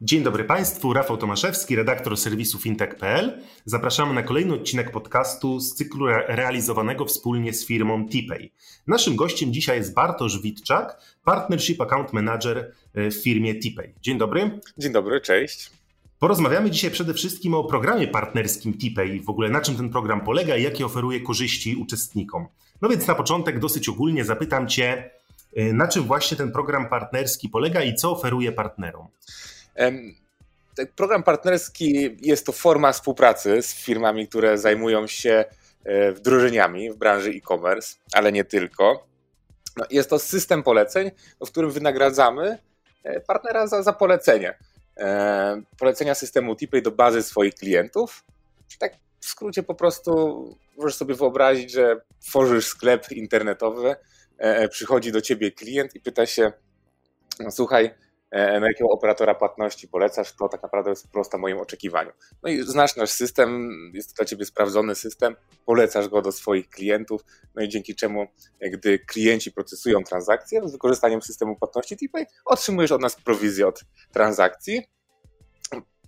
Dzień dobry Państwu, Rafał Tomaszewski, redaktor serwisu fintech.pl. Zapraszamy na kolejny odcinek podcastu z cyklu realizowanego wspólnie z firmą TPay. Naszym gościem dzisiaj jest Bartosz Witczak, Partnership Account Manager w firmie TPay. Dzień dobry. Dzień dobry, cześć. Porozmawiamy dzisiaj przede wszystkim o programie partnerskim TPay, w ogóle na czym ten program polega i jakie oferuje korzyści uczestnikom. No więc na początek dosyć ogólnie zapytam Cię, na czym właśnie ten program partnerski polega i co oferuje partnerom? Program partnerski jest to forma współpracy z firmami, które zajmują się e, wdrożeniami w branży e-commerce, ale nie tylko. No, jest to system poleceń, w którym wynagradzamy e, partnera za, za polecenie. E, polecenia systemu TPay do bazy swoich klientów. Tak w skrócie po prostu możesz sobie wyobrazić, że tworzysz sklep internetowy, przychodzi do ciebie klient i pyta się, no, słuchaj, E, na jakiego operatora płatności polecasz, to tak naprawdę jest prosta moim oczekiwaniu. No i znasz nasz system, jest to dla Ciebie sprawdzony system, polecasz go do swoich klientów, no i dzięki czemu, gdy klienci procesują transakcje z wykorzystaniem systemu płatności TPay, otrzymujesz od nas prowizję od transakcji.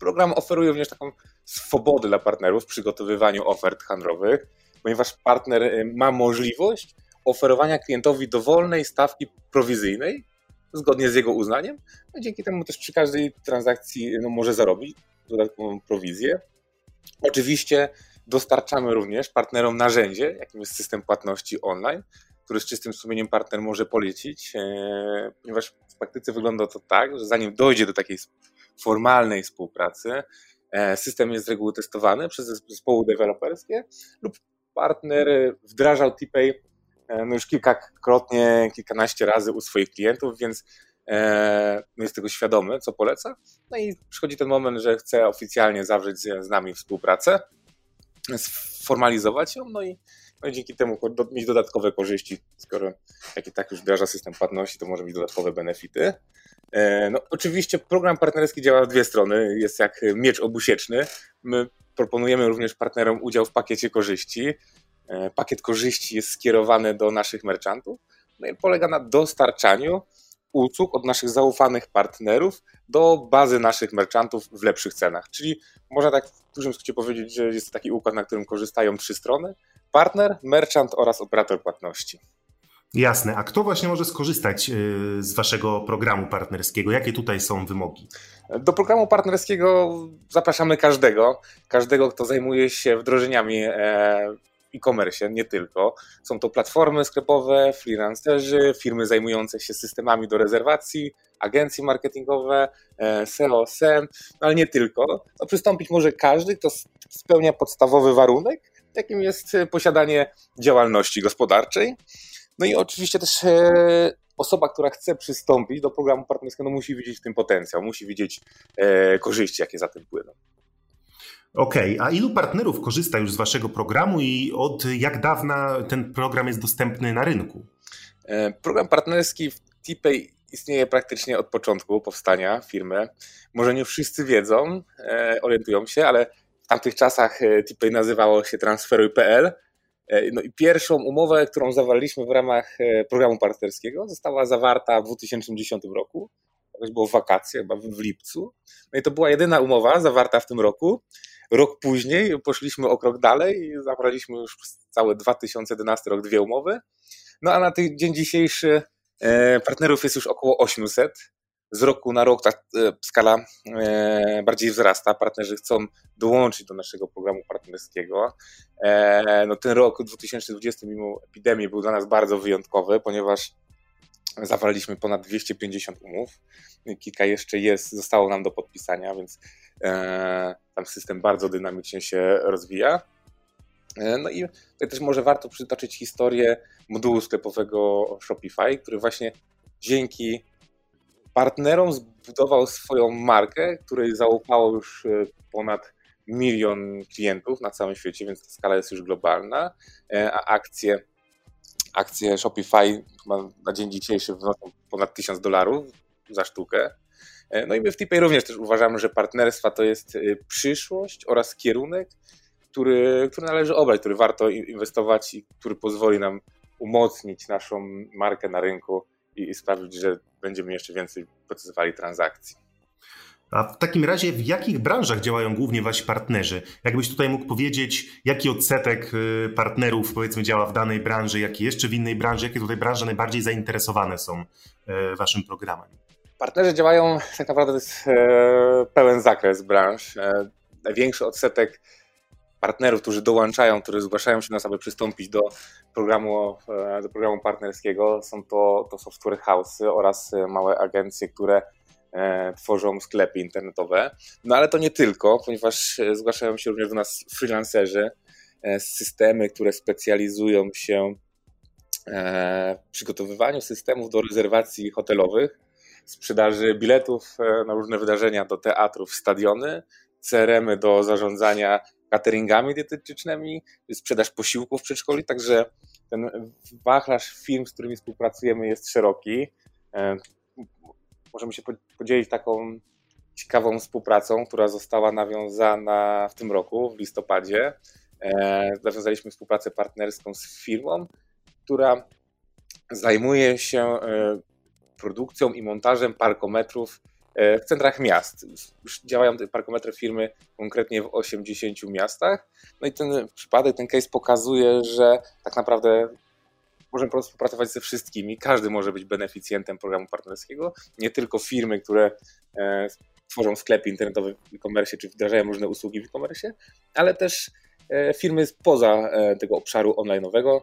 Program oferuje również taką swobodę dla partnerów w przygotowywaniu ofert handlowych, ponieważ partner e, ma możliwość oferowania klientowi dowolnej stawki prowizyjnej, zgodnie z jego uznaniem. No dzięki temu też przy każdej transakcji no, może zarobić dodatkową prowizję. Oczywiście dostarczamy również partnerom narzędzie, jakim jest system płatności online, który z czystym sumieniem partner może polecić, e, ponieważ w praktyce wygląda to tak, że zanim dojdzie do takiej formalnej współpracy, e, system jest z reguły testowany przez zespoły deweloperskie lub partner wdrażał TPay no już kilkakrotnie, kilkanaście razy u swoich klientów, więc e, jest tego świadomy, co poleca. No i przychodzi ten moment, że chce oficjalnie zawrzeć z nami współpracę, sformalizować ją, no i, no i dzięki temu mieć dodatkowe korzyści, skoro jak i tak już wdraża system płatności, to może mieć dodatkowe benefity. E, no, oczywiście program partnerski działa w dwie strony, jest jak miecz obusieczny. My proponujemy również partnerom udział w pakiecie korzyści, E, pakiet korzyści jest skierowany do naszych merchantów. No i polega na dostarczaniu usług od naszych zaufanych partnerów do bazy naszych merchantów w lepszych cenach. Czyli można tak w dużym skrócie powiedzieć, że jest taki układ, na którym korzystają trzy strony: partner, merchant oraz operator płatności. Jasne. A kto właśnie może skorzystać e, z Waszego programu partnerskiego? Jakie tutaj są wymogi? Do programu partnerskiego zapraszamy każdego, każdego, kto zajmuje się wdrożeniami e, e-commerce, nie tylko. Są to platformy sklepowe, freelancerzy, firmy zajmujące się systemami do rezerwacji, agencje marketingowe, e, SEO, SEM, no ale nie tylko. No, przystąpić może każdy, kto spełnia podstawowy warunek, jakim jest posiadanie działalności gospodarczej. No i oczywiście też e, osoba, która chce przystąpić do programu partnerskiego, no musi widzieć w tym potencjał, musi widzieć e, korzyści, jakie za tym płyną. Okej, okay. a ilu partnerów korzysta już z Waszego programu i od jak dawna ten program jest dostępny na rynku? E, program partnerski w TPay istnieje praktycznie od początku powstania firmy. Może nie wszyscy wiedzą, e, orientują się, ale w tamtych czasach e, TPay nazywało się transferuj.pl. No i pierwszą umowę, którą zawarliśmy w ramach programu partnerskiego, została zawarta w 2010 roku. To było wakacje, chyba w lipcu. No i to była jedyna umowa zawarta w tym roku. Rok później poszliśmy o krok dalej i zabraliśmy już cały 2011 rok dwie umowy. No a na ten dzień dzisiejszy e, partnerów jest już około 800. Z roku na rok ta e, skala e, bardziej wzrasta. Partnerzy chcą dołączyć do naszego programu partnerskiego. No ten rok 2020 mimo epidemii był dla nas bardzo wyjątkowy, ponieważ zawarliśmy ponad 250 umów. Kilka jeszcze jest, zostało nam do podpisania, więc tam system bardzo dynamicznie się rozwija. E, no i też może warto przytoczyć historię modułu sklepowego Shopify, który właśnie dzięki partnerom zbudował swoją markę, której zaufało już ponad milion klientów na całym świecie, więc ta skala jest już globalna, a akcje, akcje Shopify na dzień dzisiejszy wynoszą ponad 1000 dolarów za sztukę. No i my w TPay również też uważamy, że partnerstwa to jest przyszłość oraz kierunek, który, który należy obrać, który warto inwestować i który pozwoli nam umocnić naszą markę na rynku i, i sprawić, że będziemy jeszcze więcej procesowali transakcji. A w takim razie w jakich branżach działają głównie wasi partnerzy? Jakbyś tutaj mógł powiedzieć, jaki odsetek y, partnerów powiedzmy działa w danej branży, jaki jeszcze w innej branży, jakie tutaj branże najbardziej zainteresowane są y, waszym programem? Partnerzy działają, tak naprawdę to jest e, pełen zakres branż. E, największy odsetek partnerów, którzy dołączają, którzy zgłaszają się nas, aby przystąpić do programu, e, do programu partnerskiego. Są to, to software house'y oraz małe agencje, które tworzą sklepy internetowe. No ale to nie tylko, ponieważ zgłaszają się również do nas freelancerzy, systemy, które specjalizują się w przygotowywaniu systemów do rezerwacji hotelowych, sprzedaży biletów na różne wydarzenia do teatrów, stadiony, CRM-y do zarządzania cateringami dietetycznymi, sprzedaż posiłków w przedszkoli, także ten wachlarz firm, z którymi współpracujemy jest szeroki. E, możemy się podzielić taką ciekawą współpracą, która została nawiązana w tym roku, w listopadzie. E, nawiązaliśmy współpracę partnerską z firmą, która zajmuje się e, produkcją i montażem parkometrów E, w centrach miast. Już działają te parkometry firmy konkretnie w 80 miastach. No i ten przypadek, ten case pokazuje, że tak naprawdę możemy po prostu współpracować ze wszystkimi. Każdy może być beneficjentem programu partnerskiego. Nie tylko firmy, które e, tworzą sklepy internetowe w e-commerce czy wdrażają różne usługi w e-commerce, ale też e, firmy spoza tego obszaru online'owego,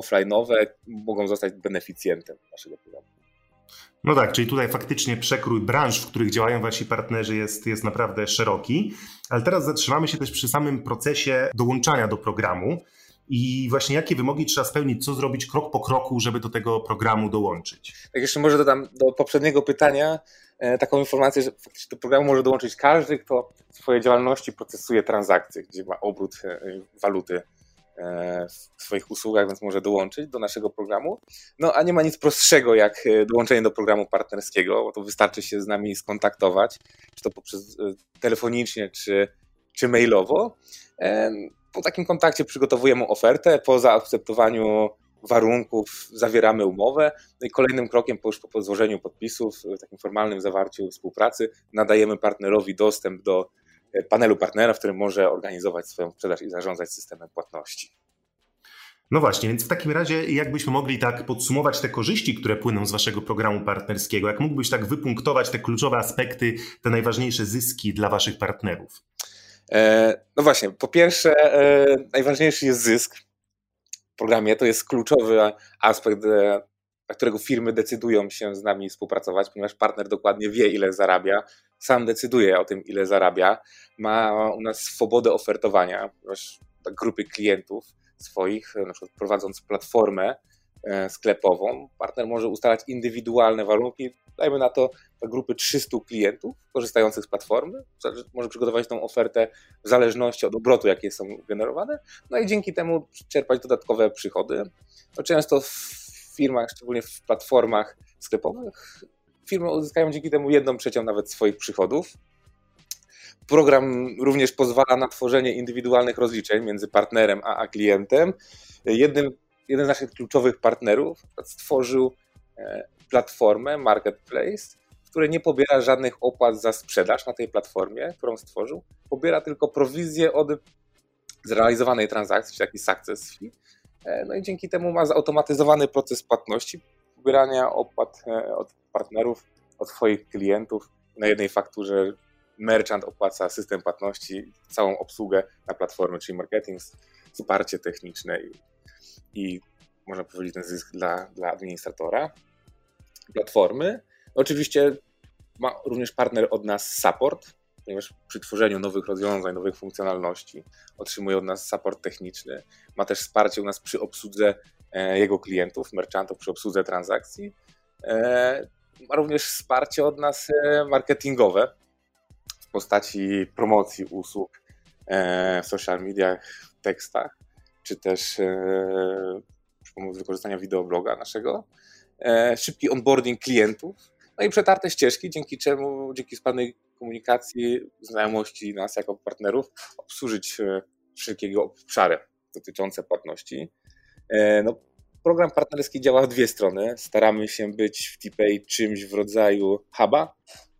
offline'owe mogą zostać beneficjentem naszego programu. No tak, czyli tutaj faktycznie przekrój branż, w których działają wasi partnerzy jest, jest naprawdę szeroki, ale teraz zatrzymamy się też przy samym procesie dołączania do programu. I właśnie jakie wymogi trzeba spełnić, co zrobić krok po kroku, żeby do tego programu dołączyć. Tak jeszcze może dodam do poprzedniego pytania e, taką informację, że faktycznie do programu może dołączyć każdy, kto w swojej działalności procesuje transakcje, gdzie ma obrót e, waluty w swoich usługach, więc może dołączyć do naszego programu. No a nie ma nic prostszego jak e, dołączenie do programu partnerskiego, bo to wystarczy się z nami skontaktować, czy to poprzez e, telefonicznie, czy, czy mailowo. Po takim kontakcie przygotowujemy ofertę, po zaakceptowaniu warunków zawieramy umowę. No i kolejnym krokiem, po już po złożeniu podpisów, takim formalnym zawarciu współpracy, nadajemy partnerowi dostęp do panelu partnera, w którym może organizować swoją sprzedaż i zarządzać systemem płatności. No właśnie, więc w takim razie jakbyśmy mogli tak podsumować te korzyści, które płyną z waszego programu partnerskiego? Jak mógłbyś tak wypunktować te kluczowe aspekty, te najważniejsze zyski dla waszych partnerów? E, no właśnie, po pierwsze, e, najważniejszy jest zysk w programie. To jest kluczowy aspekt, e, dla którego firmy decydują się z nami współpracować, ponieważ partner dokładnie wie, ile zarabia, sam decyduje o tym, ile zarabia, ma u nas swobodę ofertowania, ponieważ grupy klientów swoich, na przykład prowadząc platformę e, sklepową, partner może ustalać indywidualne warunki, dajmy na to grupy 300 klientów korzystających z platformy, może przygotować tą ofertę w zależności od obrotu, jakie są generowane, no i dzięki temu czerpać dodatkowe przychody. No często w firmach, szczególnie w platformach sklepowych, firmy uzyskają dzięki temu jedną trzecią nawet swoich przychodów. Program również pozwala na tworzenie indywidualnych rozliczeń między partnerem a, a klientem. Jednym, jeden z naszych kluczowych partnerów stworzył e, platformę Marketplace, w nie pobiera żadnych opłat za sprzedaż na tej platformie, którą stworzył. Pobiera tylko prowizję od zrealizowanej transakcji, czyli taki success fee. E, no i dzięki temu ma zautomatyzowany proces płatności, pobierania opłat e, od partnerów, od swoich klientów. Na jednej fakturze merchant opłaca system płatności, całą obsługę na platformę, czyli marketing, wsparcie techniczne i, i można powiedzieć ten zysk dla, dla administratora. Platformy. Oczywiście ma również partner od nas support, ponieważ przy tworzeniu nowych rozwiązań, nowych funkcjonalności otrzymuje od nas support techniczny. Ma też wsparcie u nas przy obsłudze e, jego klientów, merchantów, przy obsłudze transakcji. E, ma również wsparcie od nas marketingowe w postaci promocji usług w social mediach, w tekstach, czy też przy pomocy wykorzystania wideobloga naszego. Szybki onboarding klientów, no i przetarte ścieżki, dzięki czemu, dzięki sprawnej komunikacji, znajomości nas jako partnerów, obsłużyć wszelkiego obszary dotyczące płatności. E, no, program partnerski działa w dwie strony. Staramy się być w TPay czymś w rodzaju huba,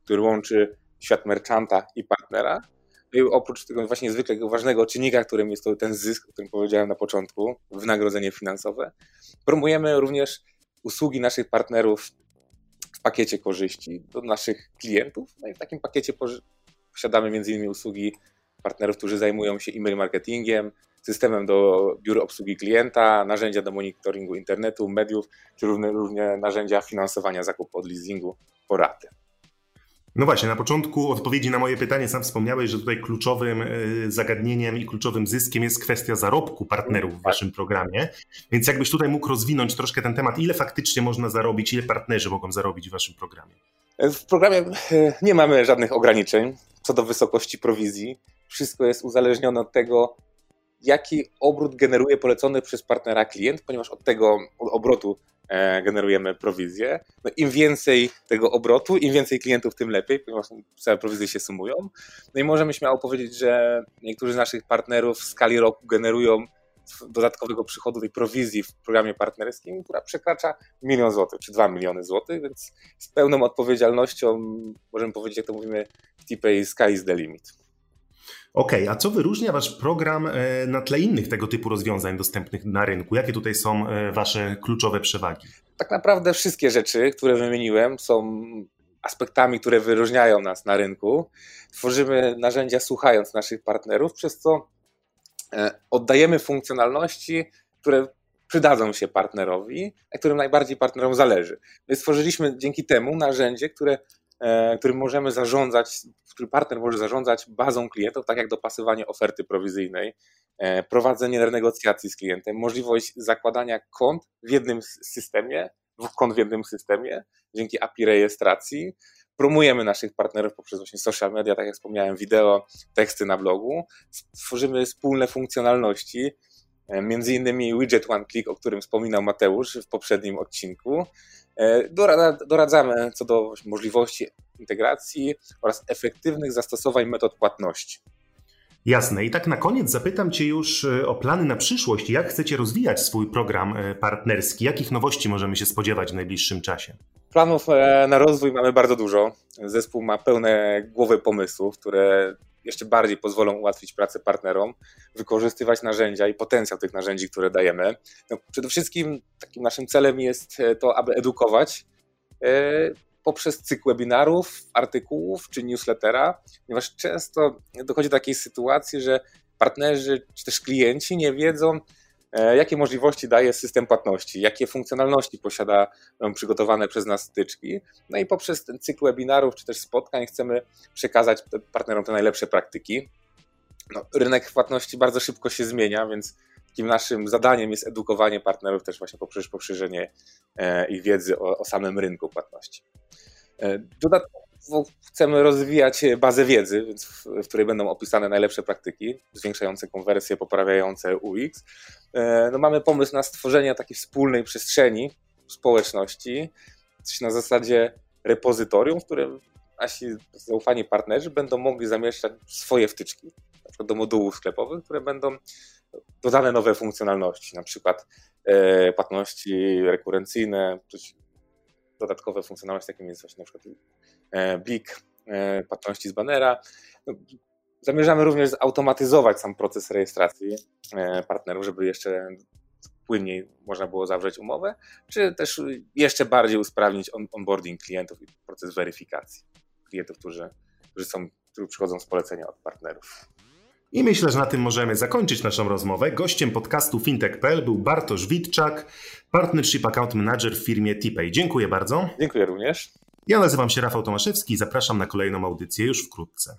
który łączy świat merchanta i partnera. No I oprócz tego właśnie zwykle ważnego czynnika, którym jest to ten zysk, o którym powiedziałem na początku, wynagrodzenie finansowe, promujemy również usługi naszych partnerów pakiecie korzyści do naszych klientów. No i w takim pakiecie posiadamy m.in. usługi partnerów, którzy zajmują się e-mail marketingiem, systemem do biura obsługi klienta, narzędzia do monitoringu internetu, mediów, czy różne, różne narzędzia finansowania zakupu od leasingu po raty. No właśnie, na początku odpowiedzi na moje pytanie sam wspomniałeś, że tutaj kluczowym e, zagadnieniem i kluczowym zyskiem jest kwestia zarobku partnerów w waszym programie. Więc jakbyś tutaj mógł rozwinąć troszkę ten temat, ile faktycznie można zarobić, ile partnerzy mogą zarobić w waszym programie? W programie e, nie mamy żadnych ograniczeń co do wysokości prowizji. Wszystko jest uzależnione od tego, jaki obrót generuje polecony przez partnera klient, ponieważ od tego obrotu e, generujemy prowizję. No Im więcej tego obrotu, im więcej klientów, tym lepiej, ponieważ całe prowizje się sumują. No i możemy śmiało powiedzieć, że niektórzy z naszych partnerów w skali roku generują dodatkowego przychodu tej prowizji w programie partnerskim, która przekracza milion złotych czy dwa miliony złotych, więc z pełną odpowiedzialnością możemy powiedzieć, jak to mówimy w TPay, sky is the limit. Okay, a co wyróżnia Wasz program e, na tle innych tego typu rozwiązań dostępnych na rynku? Jakie tutaj są e, Wasze kluczowe przewagi? Tak naprawdę wszystkie rzeczy, które wymieniłem, są aspektami, które wyróżniają nas na rynku. Tworzymy narzędzia słuchając naszych partnerów, przez co e, oddajemy funkcjonalności, które przydadzą się partnerowi, a którym najbardziej partnerom zależy. My stworzyliśmy dzięki temu narzędzie, które którym możemy zarządzać, który partner może zarządzać bazą klientów, tak jak dopasowanie oferty prowizyjnej, e, prowadzenie renegocjacji z klientem, możliwość zakładania kont w jednym systemie, dwóch kont w jednym systemie, dzięki API rejestracji. Promujemy naszych partnerów poprzez właśnie social media, tak jak wspomniałem, wideo, teksty na blogu. Stworzymy wspólne funkcjonalności, e, między innymi widget One Click, o którym wspominał Mateusz w poprzednim odcinku, E, doradzamy co do możliwości integracji oraz efektywnych zastosowań metod płatności. Jasne. I tak na koniec zapytam Cię już e, o plany na przyszłość. Jak chcecie rozwijać swój program e, partnerski? Jakich nowości możemy się spodziewać w najbliższym czasie? Planów na rozwój mamy bardzo dużo. Zespół ma pełne głowy pomysłów, które jeszcze bardziej pozwolą ułatwić pracę partnerom, wykorzystywać narzędzia i potencjał tych narzędzi, które dajemy. No, przede wszystkim takim naszym celem jest e, to, aby edukować e, poprzez cykl webinarów, artykułów czy newslettera, ponieważ często dochodzi do takiej sytuacji, że partnerzy czy też klienci nie wiedzą, jakie możliwości daje system płatności, jakie funkcjonalności posiada przygotowane przez nas styczki. No i poprzez ten cykl webinarów czy też spotkań chcemy przekazać partnerom te najlepsze praktyki. No, rynek płatności bardzo szybko się zmienia, więc takim naszym zadaniem jest edukowanie partnerów też właśnie poprzez poszerzenie e, ich wiedzy o, o samym rynku płatności. E, dodatkowo chcemy rozwijać bazę wiedzy, w, której będą opisane najlepsze praktyki, zwiększające konwersję, poprawiające UX. E, no mamy pomysł na stworzenie takiej wspólnej przestrzeni społeczności, coś na zasadzie repozytorium, w którym nasi zaufani partnerzy będą mogli zamieszczać swoje wtyczki, na przykład do modułów sklepowych, które będą dodane nowe funkcjonalności, na przykład e, płatności rekurencyjne, dodatkowe funkcjonalności, takim jest właśnie na przykład blik e, płatności z banera. No, zamierzamy również zautomatyzować sam proces rejestracji e, partnerów, żeby jeszcze płynniej można było zawrzeć umowę, czy też jeszcze bardziej usprawnić onboarding klientów i proces weryfikacji klientów, którzy, którzy, są, którzy przychodzą z polecenia od partnerów. I myślę, że na tym możemy zakończyć naszą rozmowę. Gościem podcastu fintech.pl był Bartosz Witczak, Partnership Account Manager w firmie TPay. Dziękuję bardzo. Dziękuję również. Ja nazywam się Rafał Tomaszewski i zapraszam na kolejną audycję już wkrótce.